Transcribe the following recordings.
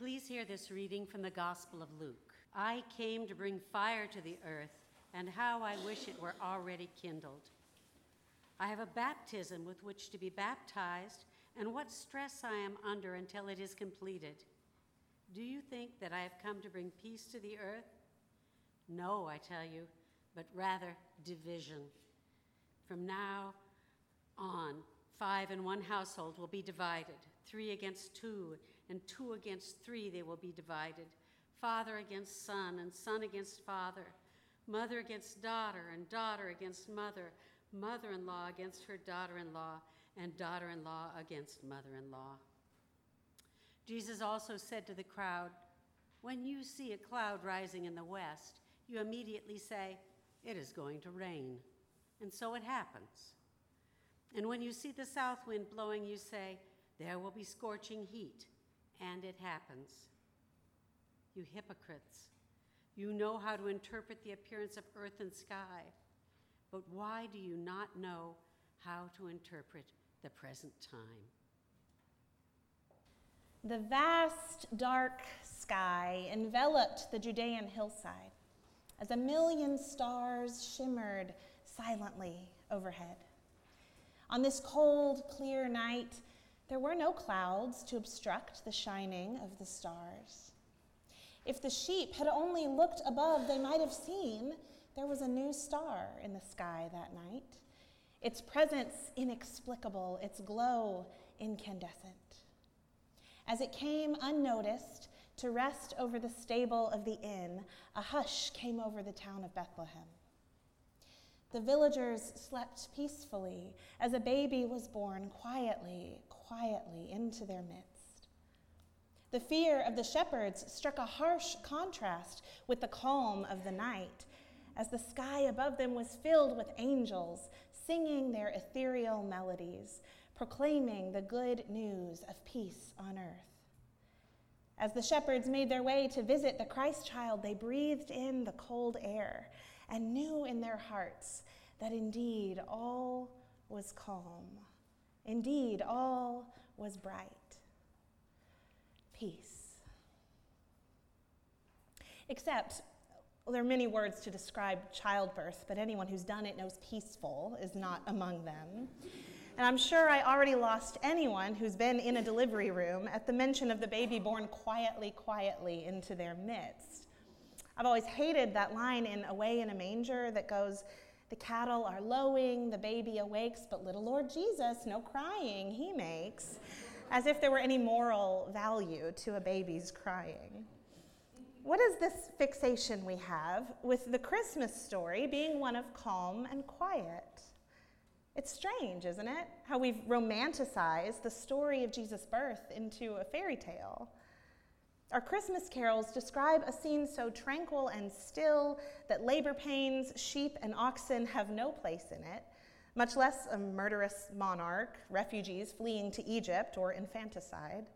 Please hear this reading from the Gospel of Luke. I came to bring fire to the earth, and how I wish it were already kindled. I have a baptism with which to be baptized, and what stress I am under until it is completed. Do you think that I have come to bring peace to the earth? No, I tell you, but rather division. From now on, Five in one household will be divided, three against two, and two against three they will be divided, father against son, and son against father, mother against daughter, and daughter against mother, mother in law against her daughter in law, and daughter in law against mother in law. Jesus also said to the crowd, When you see a cloud rising in the west, you immediately say, It is going to rain. And so it happens. And when you see the south wind blowing, you say, There will be scorching heat. And it happens. You hypocrites, you know how to interpret the appearance of earth and sky, but why do you not know how to interpret the present time? The vast, dark sky enveloped the Judean hillside as a million stars shimmered silently overhead. On this cold, clear night, there were no clouds to obstruct the shining of the stars. If the sheep had only looked above, they might have seen there was a new star in the sky that night, its presence inexplicable, its glow incandescent. As it came unnoticed to rest over the stable of the inn, a hush came over the town of Bethlehem. The villagers slept peacefully as a baby was born quietly, quietly into their midst. The fear of the shepherds struck a harsh contrast with the calm of the night as the sky above them was filled with angels singing their ethereal melodies, proclaiming the good news of peace on earth. As the shepherds made their way to visit the Christ child, they breathed in the cold air and knew in their hearts that indeed all was calm. Indeed, all was bright. Peace. Except, well, there are many words to describe childbirth, but anyone who's done it knows peaceful is not among them. And I'm sure I already lost anyone who's been in a delivery room at the mention of the baby born quietly, quietly into their midst. I've always hated that line in Away in a Manger that goes, The cattle are lowing, the baby awakes, but little Lord Jesus, no crying he makes, as if there were any moral value to a baby's crying. What is this fixation we have with the Christmas story being one of calm and quiet? It's strange, isn't it? How we've romanticized the story of Jesus' birth into a fairy tale. Our Christmas carols describe a scene so tranquil and still that labor pains, sheep, and oxen have no place in it, much less a murderous monarch, refugees fleeing to Egypt, or infanticide.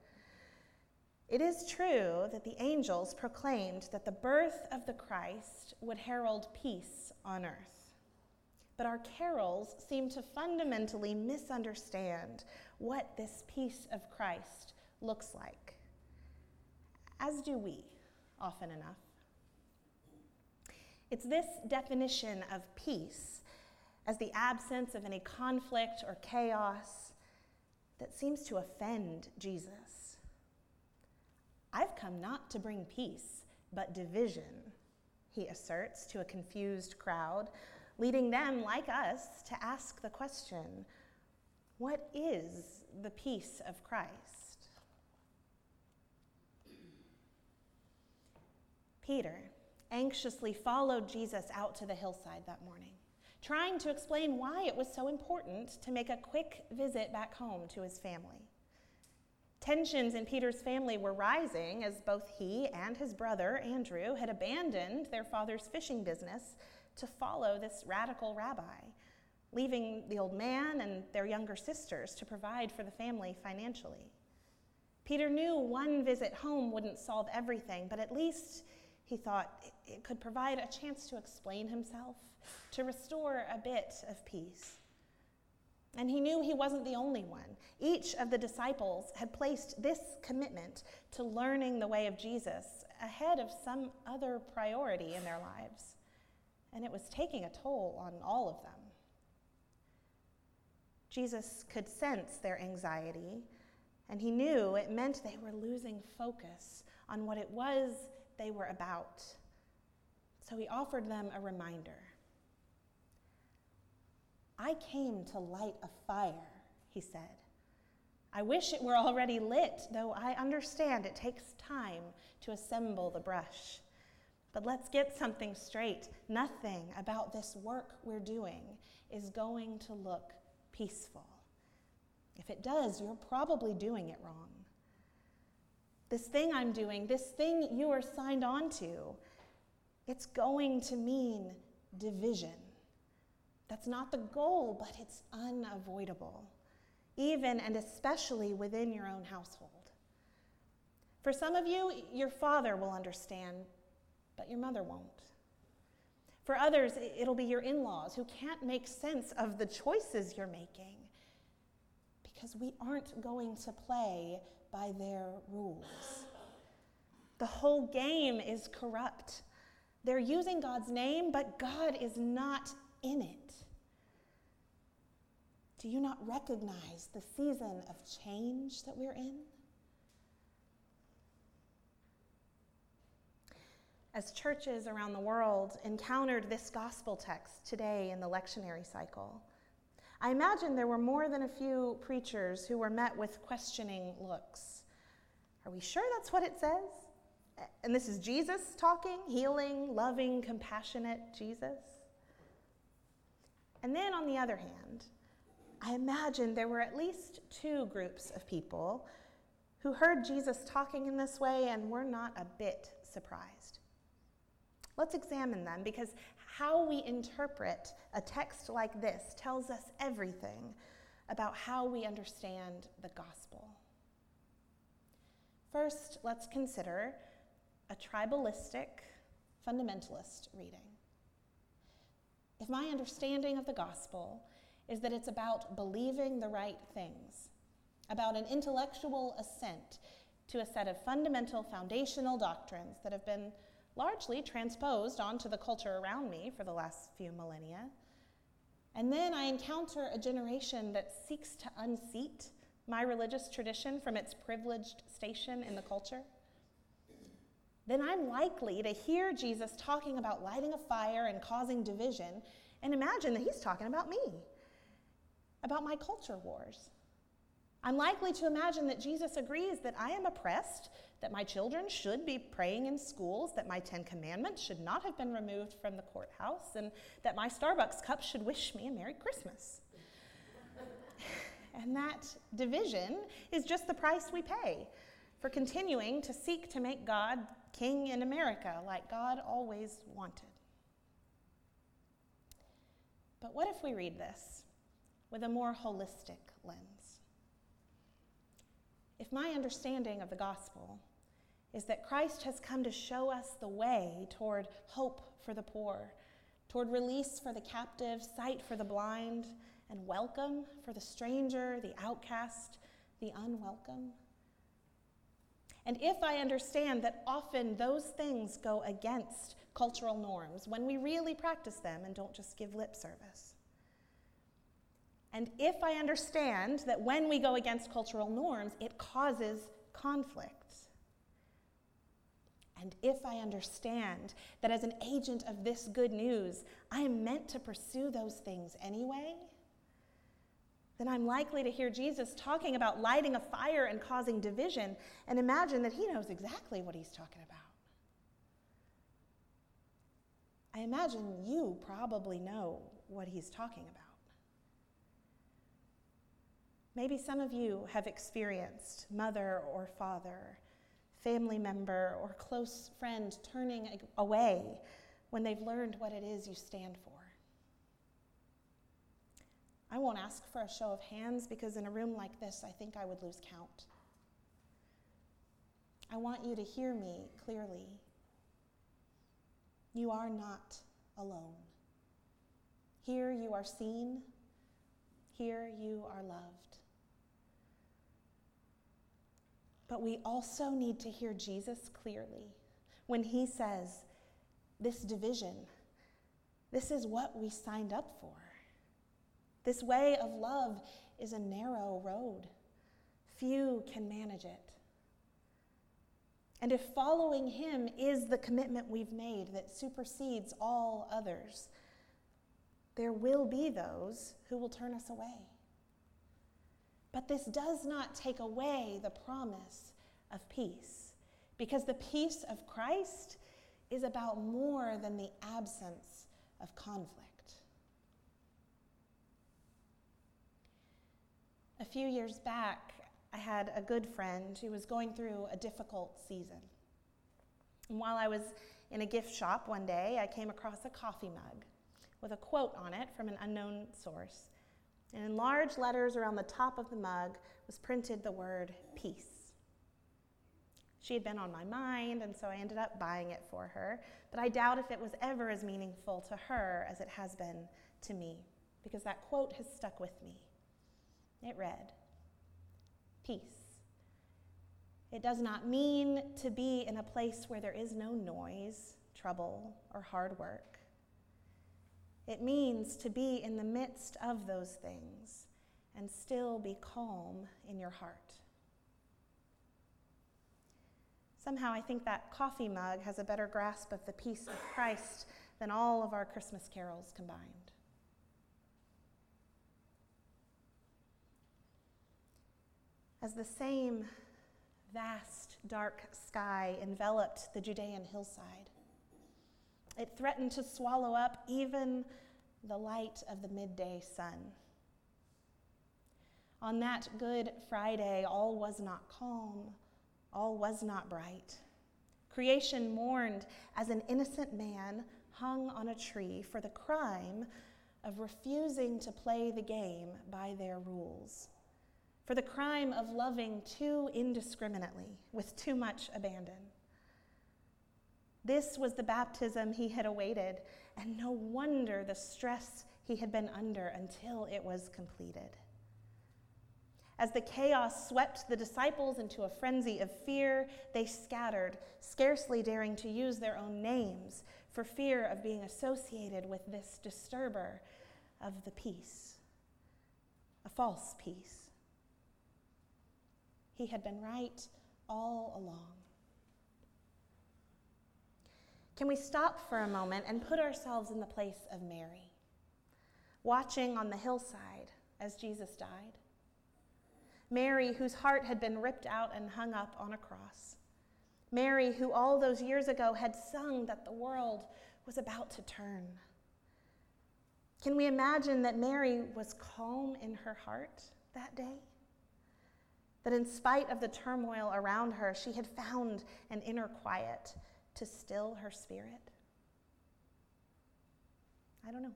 It is true that the angels proclaimed that the birth of the Christ would herald peace on earth. But our carols seem to fundamentally misunderstand what this peace of Christ looks like as do we, often enough. It's this definition of peace as the absence of any conflict or chaos that seems to offend Jesus. I've come not to bring peace, but division, he asserts to a confused crowd, leading them, like us, to ask the question what is the peace of Christ? Peter anxiously followed Jesus out to the hillside that morning, trying to explain why it was so important to make a quick visit back home to his family. Tensions in Peter's family were rising as both he and his brother, Andrew, had abandoned their father's fishing business to follow this radical rabbi, leaving the old man and their younger sisters to provide for the family financially. Peter knew one visit home wouldn't solve everything, but at least he thought it could provide a chance to explain himself, to restore a bit of peace. And he knew he wasn't the only one. Each of the disciples had placed this commitment to learning the way of Jesus ahead of some other priority in their lives. And it was taking a toll on all of them. Jesus could sense their anxiety, and he knew it meant they were losing focus on what it was they were about. So he offered them a reminder. I came to light a fire, he said. I wish it were already lit, though I understand it takes time to assemble the brush. But let's get something straight. Nothing about this work we're doing is going to look peaceful. If it does, you're probably doing it wrong. This thing I'm doing, this thing you are signed on to, it's going to mean division. That's not the goal, but it's unavoidable, even and especially within your own household. For some of you, your father will understand, but your mother won't. For others, it'll be your in laws who can't make sense of the choices you're making because we aren't going to play by their rules. The whole game is corrupt. They're using God's name, but God is not in it. Do you not recognize the season of change that we're in? As churches around the world encountered this gospel text today in the lectionary cycle, I imagine there were more than a few preachers who were met with questioning looks. Are we sure that's what it says? And this is Jesus talking, healing, loving, compassionate Jesus. And then on the other hand, I imagine there were at least two groups of people who heard Jesus talking in this way and were not a bit surprised. Let's examine them because how we interpret a text like this tells us everything about how we understand the gospel. First, let's consider a tribalistic, fundamentalist reading. If my understanding of the gospel is that it's about believing the right things, about an intellectual assent to a set of fundamental foundational doctrines that have been largely transposed onto the culture around me for the last few millennia. And then I encounter a generation that seeks to unseat my religious tradition from its privileged station in the culture. Then I'm likely to hear Jesus talking about lighting a fire and causing division and imagine that he's talking about me about my culture wars. I'm likely to imagine that Jesus agrees that I am oppressed, that my children should be praying in schools, that my Ten Commandments should not have been removed from the courthouse, and that my Starbucks cup should wish me a Merry Christmas. and that division is just the price we pay for continuing to seek to make God king in America like God always wanted. But what if we read this with a more holistic lens. My understanding of the gospel is that Christ has come to show us the way toward hope for the poor, toward release for the captive, sight for the blind, and welcome for the stranger, the outcast, the unwelcome. And if I understand that often those things go against cultural norms when we really practice them and don't just give lip service, and if I understand that when we go against cultural norms, it causes conflict. And if I understand that as an agent of this good news, I am meant to pursue those things anyway, then I'm likely to hear Jesus talking about lighting a fire and causing division and imagine that he knows exactly what he's talking about. I imagine you probably know what he's talking about. Maybe some of you have experienced mother or father, family member, or close friend turning away when they've learned what it is you stand for. I won't ask for a show of hands because in a room like this, I think I would lose count. I want you to hear me clearly. You are not alone. Here you are seen Here you are loved. But we also need to hear Jesus clearly when he says, This division, this is what we signed up for. This way of love is a narrow road. Few can manage it. And if following him is the commitment we've made that supersedes all others, there will be those who will turn us away. But this does not take away the promise of peace, because the peace of Christ is about more than the absence of conflict. A few years back, I had a good friend who was going through a difficult season. And while I was in a gift shop one day, I came across a coffee mug with a quote on it from an unknown source. And in large letters around the top of the mug was printed the word peace. She had been on my mind, and so I ended up buying it for her. But I doubt if it was ever as meaningful to her as it has been to me, because that quote has stuck with me. It read, Peace. It does not mean to be in a place where there is no noise, trouble, or hard work. It means to be in the midst of those things and still be calm in your heart. Somehow, I think that coffee mug has a better grasp of the peace of Christ than all of our Christmas carols combined. As the same vast dark sky enveloped the Judean hillside, it threatened to swallow up even the light of the midday sun. On that Good Friday, all was not calm, all was not bright. Creation mourned as an innocent man hung on a tree for the crime of refusing to play the game by their rules, for the crime of loving too indiscriminately with too much abandon. This was the baptism he had awaited, and no wonder the stress he had been under until it was completed. As the chaos swept the disciples into a frenzy of fear, they scattered, scarcely daring to use their own names for fear of being associated with this disturber of the peace, a false peace. He had been right all along. Can we stop for a moment and put ourselves in the place of Mary, watching on the hillside as Jesus died? Mary, whose heart had been ripped out and hung up on a cross. Mary, who all those years ago had sung that the world was about to turn. Can we imagine that Mary was calm in her heart that day? That in spite of the turmoil around her, she had found an inner quiet to still her spirit? I don't know.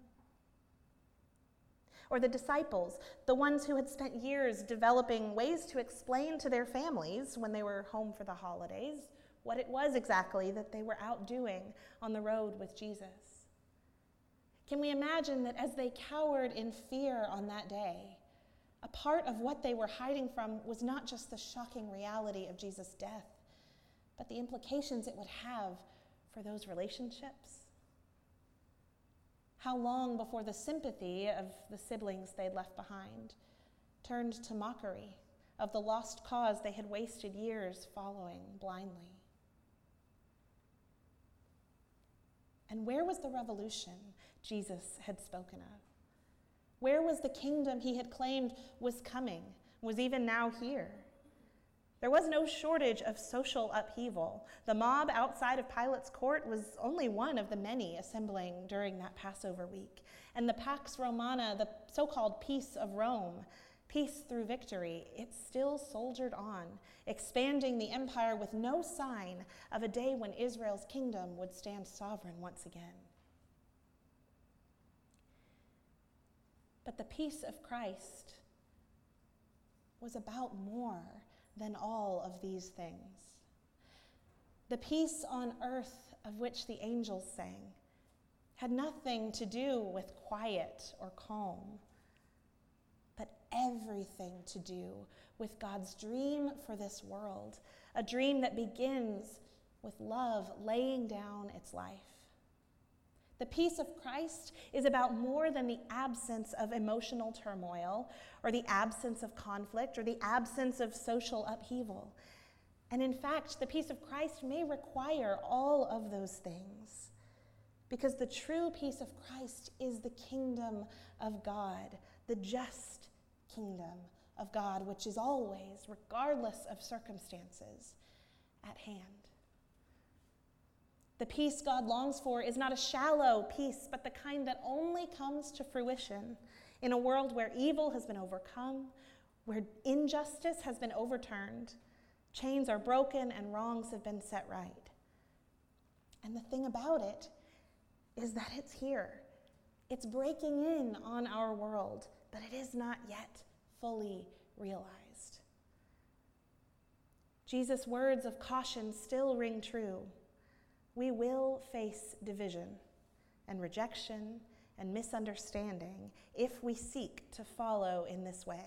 Or the disciples, the ones who had spent years developing ways to explain to their families when they were home for the holidays what it was exactly that they were out doing on the road with Jesus. Can we imagine that as they cowered in fear on that day, a part of what they were hiding from was not just the shocking reality of Jesus' death, but the implications it would have for those relationships. How long before the sympathy of the siblings they'd left behind turned to mockery of the lost cause they had wasted years following blindly? And where was the revolution Jesus had spoken of? Where was the kingdom he had claimed was coming, was even now here? There was no shortage of social upheaval. The mob outside of Pilate's court was only one of the many assembling during that Passover week. And the Pax Romana, the so called peace of Rome, peace through victory, it still soldiered on, expanding the empire with no sign of a day when Israel's kingdom would stand sovereign once again. But the peace of Christ was about more than all of these things. The peace on earth of which the angels sang had nothing to do with quiet or calm, but everything to do with God's dream for this world, a dream that begins with love laying down its life. The peace of Christ is about more than the absence of emotional turmoil, or the absence of conflict, or the absence of social upheaval. And in fact, the peace of Christ may require all of those things. Because the true peace of Christ is the kingdom of God, the just kingdom of God, which is always, regardless of circumstances, at hand. The peace God longs for is not a shallow peace, but the kind that only comes to fruition in a world where evil has been overcome, where injustice has been overturned, chains are broken, and wrongs have been set right. And the thing about it is that it's here. It's breaking in on our world, but it is not yet fully realized. Jesus' words of caution still ring true. We will face division and rejection and misunderstanding if we seek to follow in this way.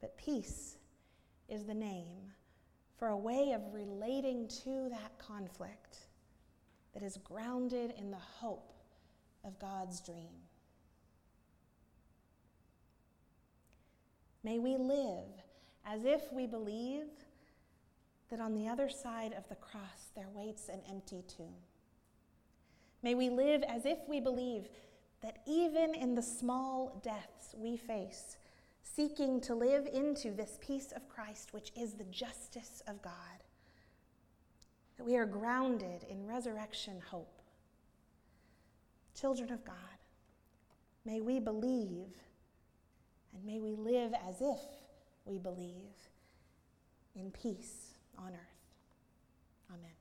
But peace is the name for a way of relating to that conflict that is grounded in the hope of God's dream. May we live as if we believe that on the other side of the cross there waits an empty tomb. May we live as if we believe that even in the small deaths we face, seeking to live into this peace of Christ, which is the justice of God, that we are grounded in resurrection hope. Children of God, may we believe and may we live as if we believe in peace on earth. Amen.